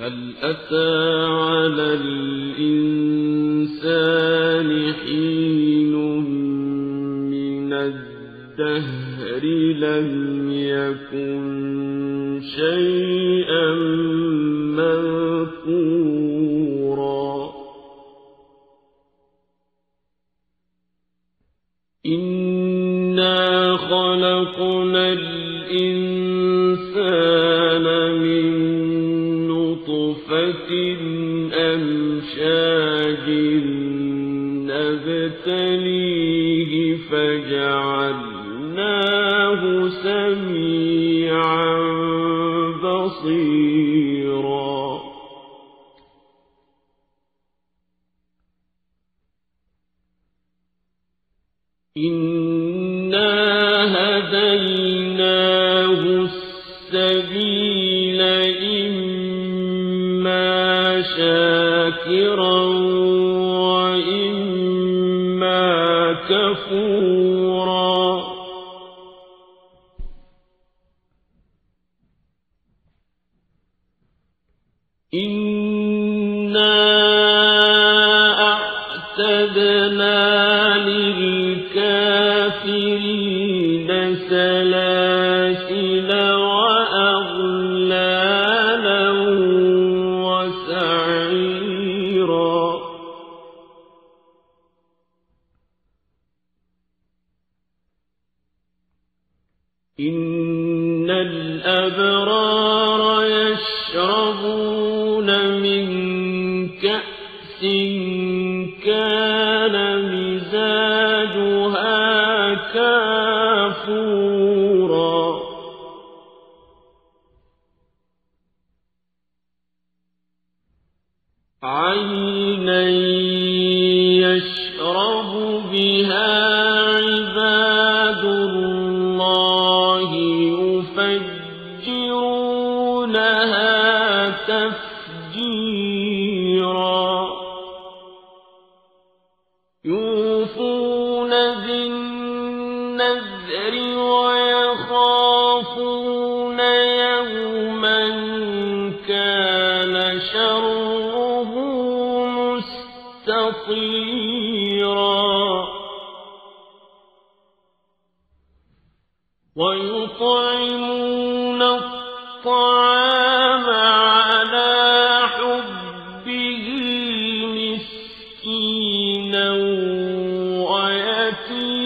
هل أتى على الإنسان حين من الدهر لم يكن شيئا؟ أمشاج نبتليه فجعلناه سميعا بصيرا. إن كفورا إنا أعتدنا للكافرين سلاسل آتِي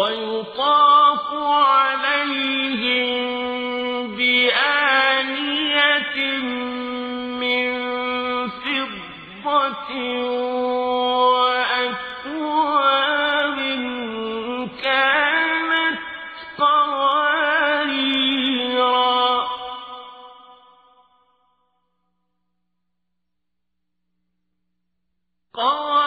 ويطاف عليهم بآنية من فضة وأكواب كانت قواريرا. قوارير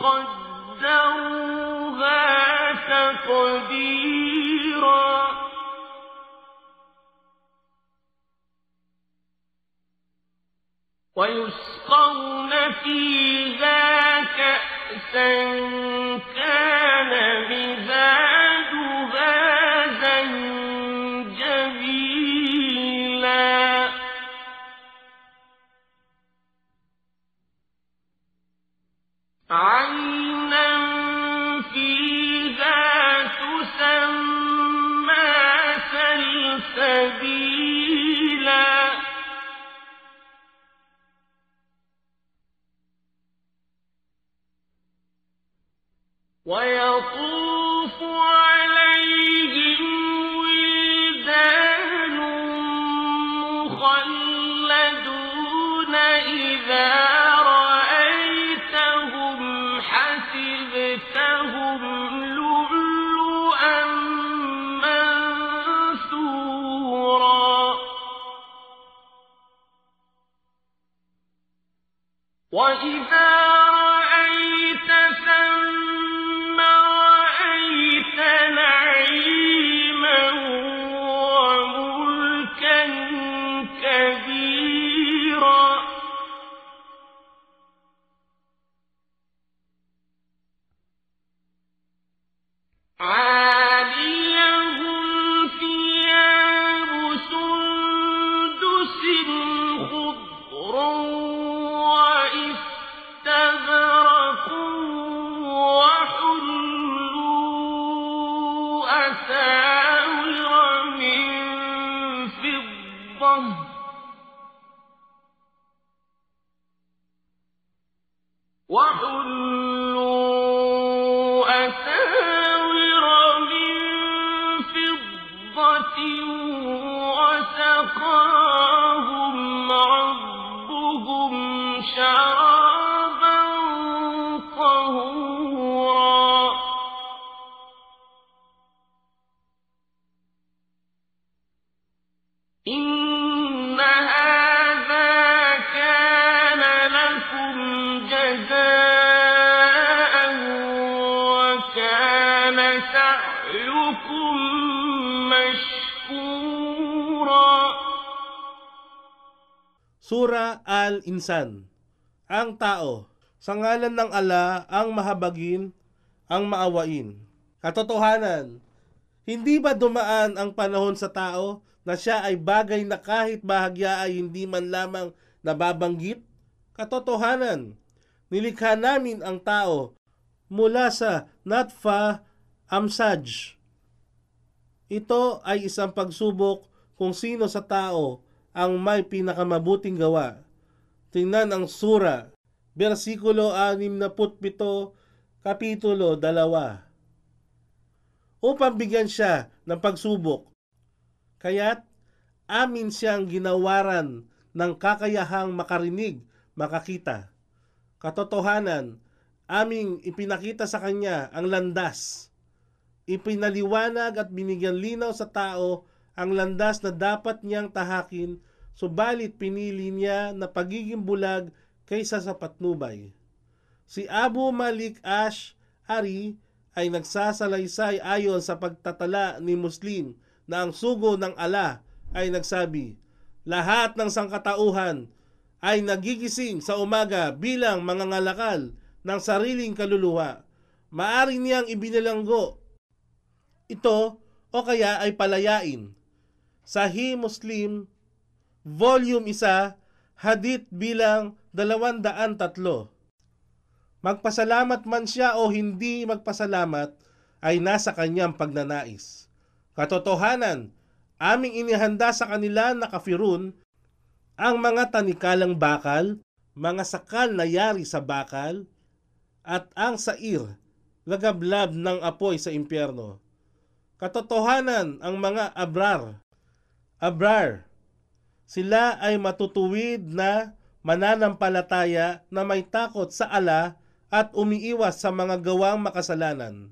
قدروها تقديرا. ويسقون فيها كأسا كان مزاجها سبيلا. ويا وإذا وسقى Sura Al-Insan Ang tao Sa ngalan ng ala ang mahabagin, ang maawain. Katotohanan, hindi ba dumaan ang panahon sa tao na siya ay bagay na kahit bahagya ay hindi man lamang nababanggit? Katotohanan, nilikha namin ang tao mula sa Natfa Amsaj. Ito ay isang pagsubok kung sino sa tao ang may pinakamabuting gawa. Tingnan ang sura, versikulo 67, kapitulo 2. Upang bigyan siya ng pagsubok, kaya't amin siyang ginawaran ng kakayahang makarinig, makakita. Katotohanan, aming ipinakita sa kanya ang landas. Ipinaliwanag at binigyan linaw sa tao ang landas na dapat niyang tahakin, subalit pinili niya na pagiging bulag kaysa sa patnubay. Si Abu Malik Ash Ari ay nagsasalaysay ayon sa pagtatala ni Muslim na ang sugo ng ala ay nagsabi, lahat ng sangkatauhan ay nagigising sa umaga bilang mga ngalakal ng sariling kaluluwa. Maari niyang ibinilanggo ito o kaya ay palayain. Sahih Muslim, Volume 1, Hadith bilang dalawandaan tatlo. Magpasalamat man siya o hindi magpasalamat ay nasa kanyang pagnanais. Katotohanan, aming inihanda sa kanila na kafirun ang mga tanikalang bakal, mga sakal na yari sa bakal, at ang sair, lagablab ng apoy sa impyerno. Katotohanan ang mga abrar. Abrar, sila ay matutuwid na mananampalataya na may takot sa ala at umiiwas sa mga gawang makasalanan.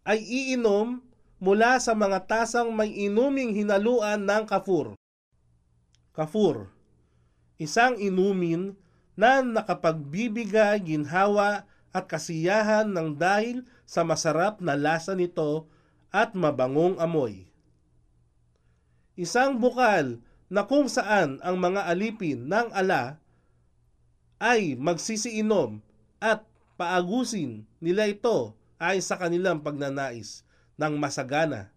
Ay iinom mula sa mga tasang may inuming hinaluan ng kafur. Kafur, isang inumin na nakapagbibigay ginhawa at kasiyahan ng dahil sa masarap na lasa nito at mabangong amoy. Isang bukal na kung saan ang mga alipin ng ala ay magsisiinom at paagusin nila ito ay sa kanilang pagnanais ng masagana.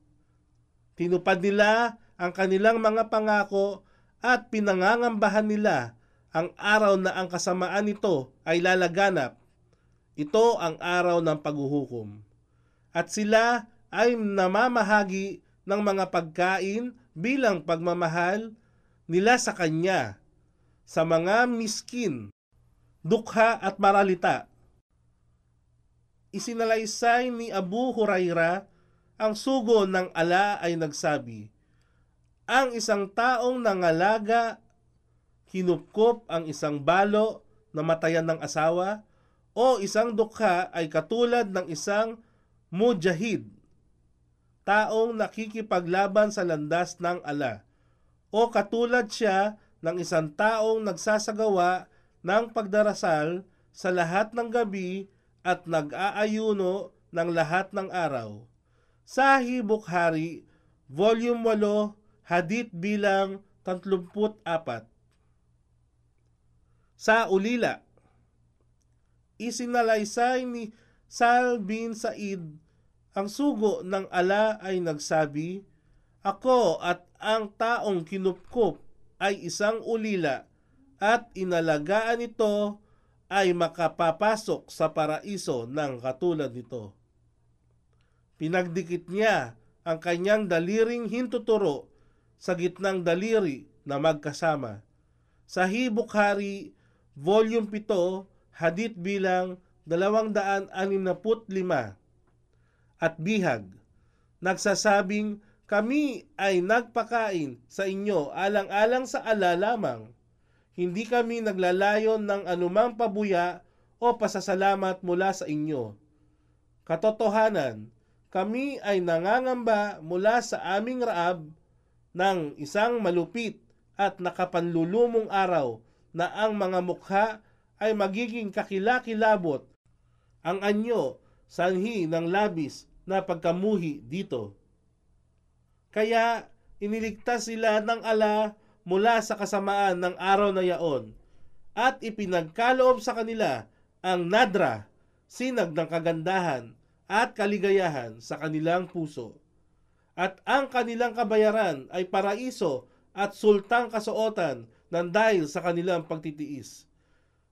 Tinupad nila ang kanilang mga pangako at pinangangambahan nila ang araw na ang kasamaan nito ay lalaganap. Ito ang araw ng paghuhukom. At sila ay namamahagi ng mga pagkain bilang pagmamahal nila sa Kanya sa mga miskin, dukha at maralita. Isinalaysay ni Abu Huraira ang sugo ng ala ay nagsabi, ang isang taong nangalaga, hinupkop ang isang balo na matayan ng asawa, o isang dukha ay katulad ng isang mujahid, taong nakikipaglaban sa landas ng ala, o katulad siya ng isang taong nagsasagawa ng pagdarasal sa lahat ng gabi at nag-aayuno ng lahat ng araw. Sahih Bukhari, Volume 8, Hadith bilang 34. Sa ulila, isinalaysay ni Sal bin Said ang sugo ng ala ay nagsabi, Ako at ang taong kinupkup ay isang ulila at inalagaan ito ay makapapasok sa paraiso ng katulad nito. Pinagdikit niya ang kanyang daliring hintuturo sa gitnang daliri na magkasama. Sa Bukhari, Volume 7, Hadith bilang 265 at bihag, nagsasabing kami ay nagpakain sa inyo alang-alang sa ala lamang. Hindi kami naglalayon ng anumang pabuya o pasasalamat mula sa inyo. Katotohanan, kami ay nangangamba mula sa aming raab ng isang malupit at nakapanlulumong araw na ang mga mukha ay magiging kakilakilabot ang anyo sanhi ng labis na pagkamuhi dito. Kaya iniligtas sila ng ala mula sa kasamaan ng araw na yaon at ipinagkaloob sa kanila ang nadra, sinag ng kagandahan at kaligayahan sa kanilang puso at ang kanilang kabayaran ay paraiso at sultang kasuotan ng dahil sa kanilang pagtitiis.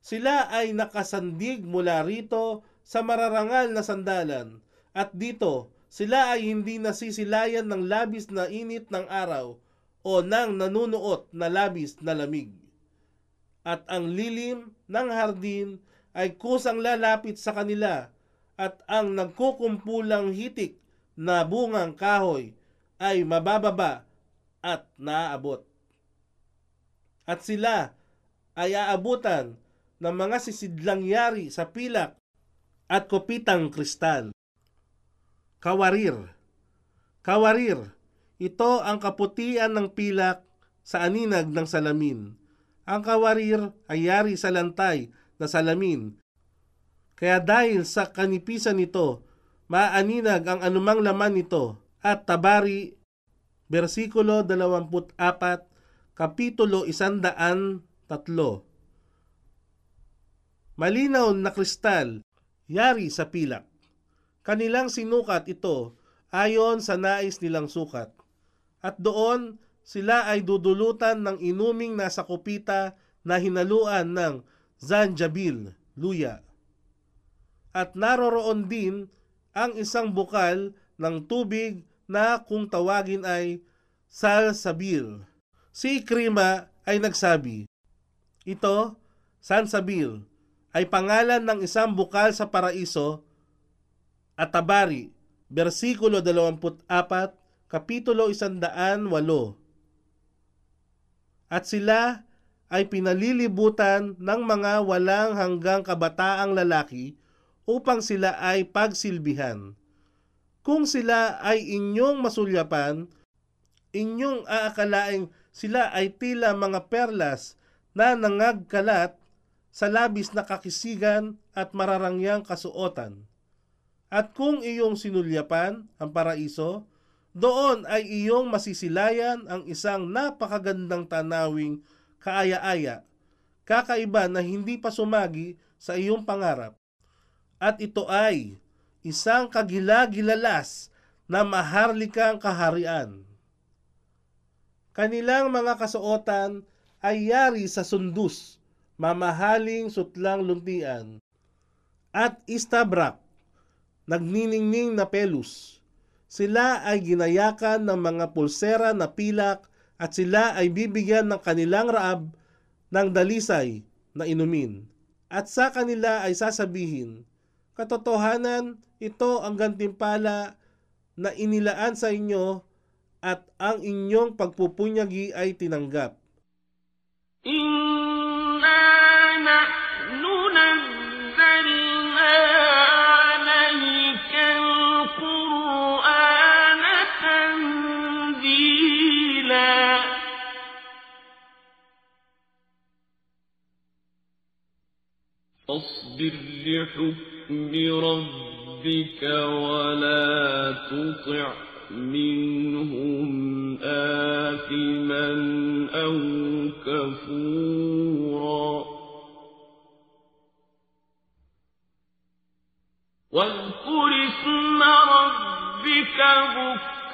Sila ay nakasandig mula rito sa mararangal na sandalan at dito sila ay hindi nasisilayan ng labis na init ng araw o ng nanunuot na labis na lamig. At ang lilim ng hardin ay kusang lalapit sa kanila at ang nagkukumpulang hitik na bungang kahoy ay mabababa at naaabot. At sila ay aabutan ng mga sisidlang yari sa pilak at kopitang kristal. Kawarir Kawarir, ito ang kaputian ng pilak sa aninag ng salamin. Ang kawarir ay yari sa lantay na salamin. Kaya dahil sa kanipisan nito, maaninag ang anumang laman nito at Tabari, versikulo 24, kapitulo 103. Malinaw na kristal, yari sa pilak. Kanilang sinukat ito ayon sa nais nilang sukat. At doon, sila ay dudulutan ng inuming nasa kupita na hinaluan ng zanjabil, luya. At naroroon din ang isang bukal ng tubig na kung tawagin ay salsabil. Si Krima ay nagsabi, Ito, Sansabil, ay pangalan ng isang bukal sa paraiso at Tabari, versikulo 24, kapitulo 108. At sila ay pinalilibutan ng mga walang hanggang kabataang lalaki upang sila ay pagsilbihan. Kung sila ay inyong masulyapan, inyong aakalaing sila ay tila mga perlas na nangagkalat sa labis na kakisigan at mararangyang kasuotan. At kung iyong sinulyapan ang paraiso, doon ay iyong masisilayan ang isang napakagandang tanawing kaaya-aya, kakaiba na hindi pa sumagi sa iyong pangarap. At ito ay isang kagila-gilalas na maharlikang kaharian. Kanilang mga kasuotan ay yari sa sundus, mamahaling sutlang luntian, at istabrak, nagniningning na pelus. Sila ay ginayakan ng mga pulsera na pilak at sila ay bibigyan ng kanilang raab ng dalisay na inumin. At sa kanila ay sasabihin, Katotohanan, ito ang gantimpala na inilaan sa inyo at ang inyong pagpupunyagi ay tinanggap. In- فاصبر لحكم ربك ولا تطع منهم آثما أو كفورا. واذكر اسم ربك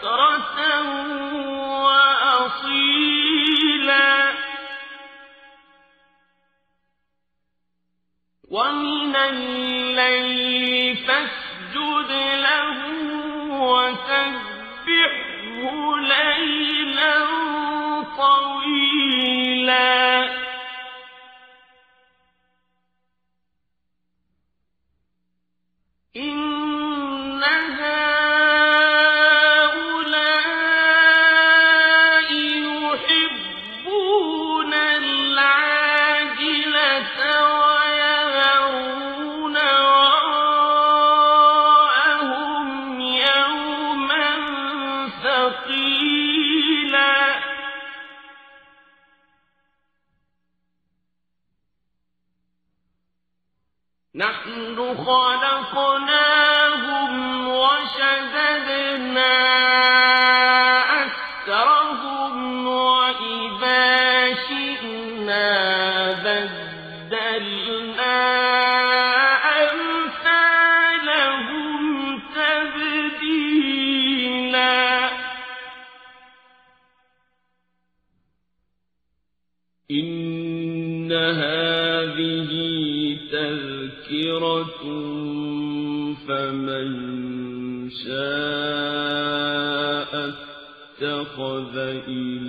بكرة وأصيلا. ومن الليل فاسجد له وسبحه ليلا فمن شاء اتخذ إلى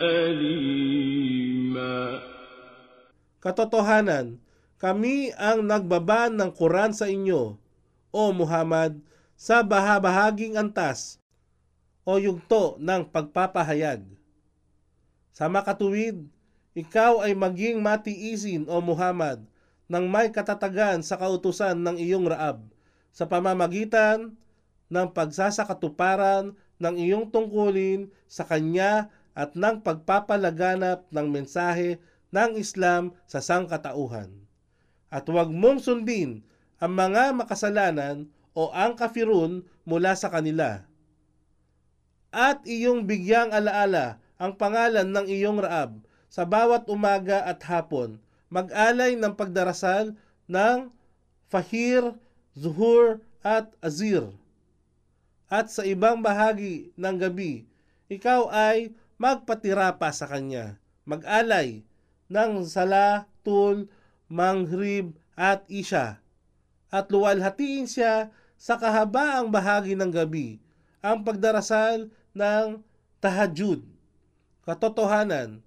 أليما Katotohanan, kami ang nagbaban ng Quran sa inyo, O Muhammad, sa bahabahaging antas o yugto ng pagpapahayag. Sa makatuwid, ikaw ay maging matiisin, O Muhammad, ng may katatagan sa kautusan ng iyong raab sa pamamagitan ng pagsasakatuparan ng iyong tungkulin sa Kanya at ng pagpapalaganap ng mensahe ng Islam sa sangkatauhan. At huwag mong sundin ang mga makasalanan o ang kafirun mula sa kanila. At iyong bigyang alaala ang pangalan ng iyong raab sa bawat umaga at hapon, mag-alay ng pagdarasal ng Fahir, Zuhur at Azir. At sa ibang bahagi ng gabi, ikaw ay magpatira pa sa kanya. Mag-alay ng Sala, Tul, Maghrib at Isha. At luwalhatiin siya sa kahabaang bahagi ng gabi ang pagdarasal ng tahajud. Katotohanan,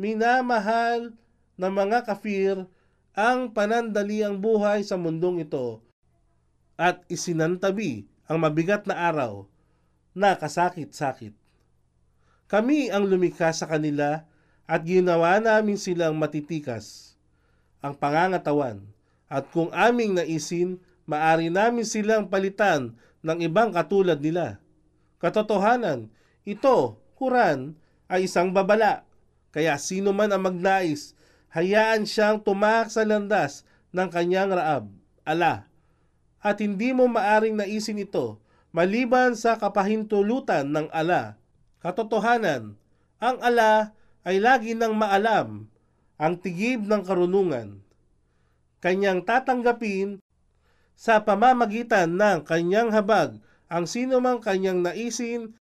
minamahal ng mga kafir ang panandaliang buhay sa mundong ito at isinantabi ang mabigat na araw na kasakit-sakit. Kami ang lumikha sa kanila at ginawa namin silang matitikas ang pangangatawan at kung aming naisin, maari namin silang palitan ng ibang katulad nila. Katotohanan, ito, Quran, ay isang babala. Kaya sino man ang magnais, hayaan siyang tumak sa landas ng kanyang raab, ala. At hindi mo maaring naisin ito, maliban sa kapahintulutan ng ala. Katotohanan, ang ala ay lagi nang maalam ang tigib ng karunungan. Kanyang tatanggapin sa pamamagitan ng kanyang habag ang sino mang kanyang naisin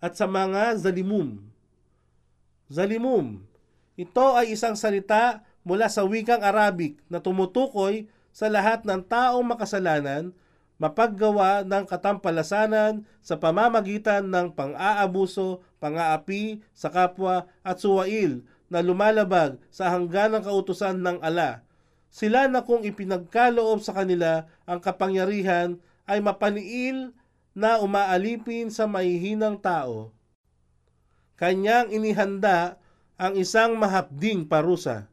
at sa mga zalimum. Zalimum, ito ay isang salita mula sa wikang Arabic na tumutukoy sa lahat ng taong makasalanan mapaggawa ng katampalasanan sa pamamagitan ng pang-aabuso, pang-aapi sa kapwa at suwail na lumalabag sa hangganang kautusan ng ala. Sila na kung ipinagkaloob sa kanila ang kapangyarihan ay mapaniil na umaalipin sa mahihinang tao. Kanyang inihanda ang isang mahapding parusa.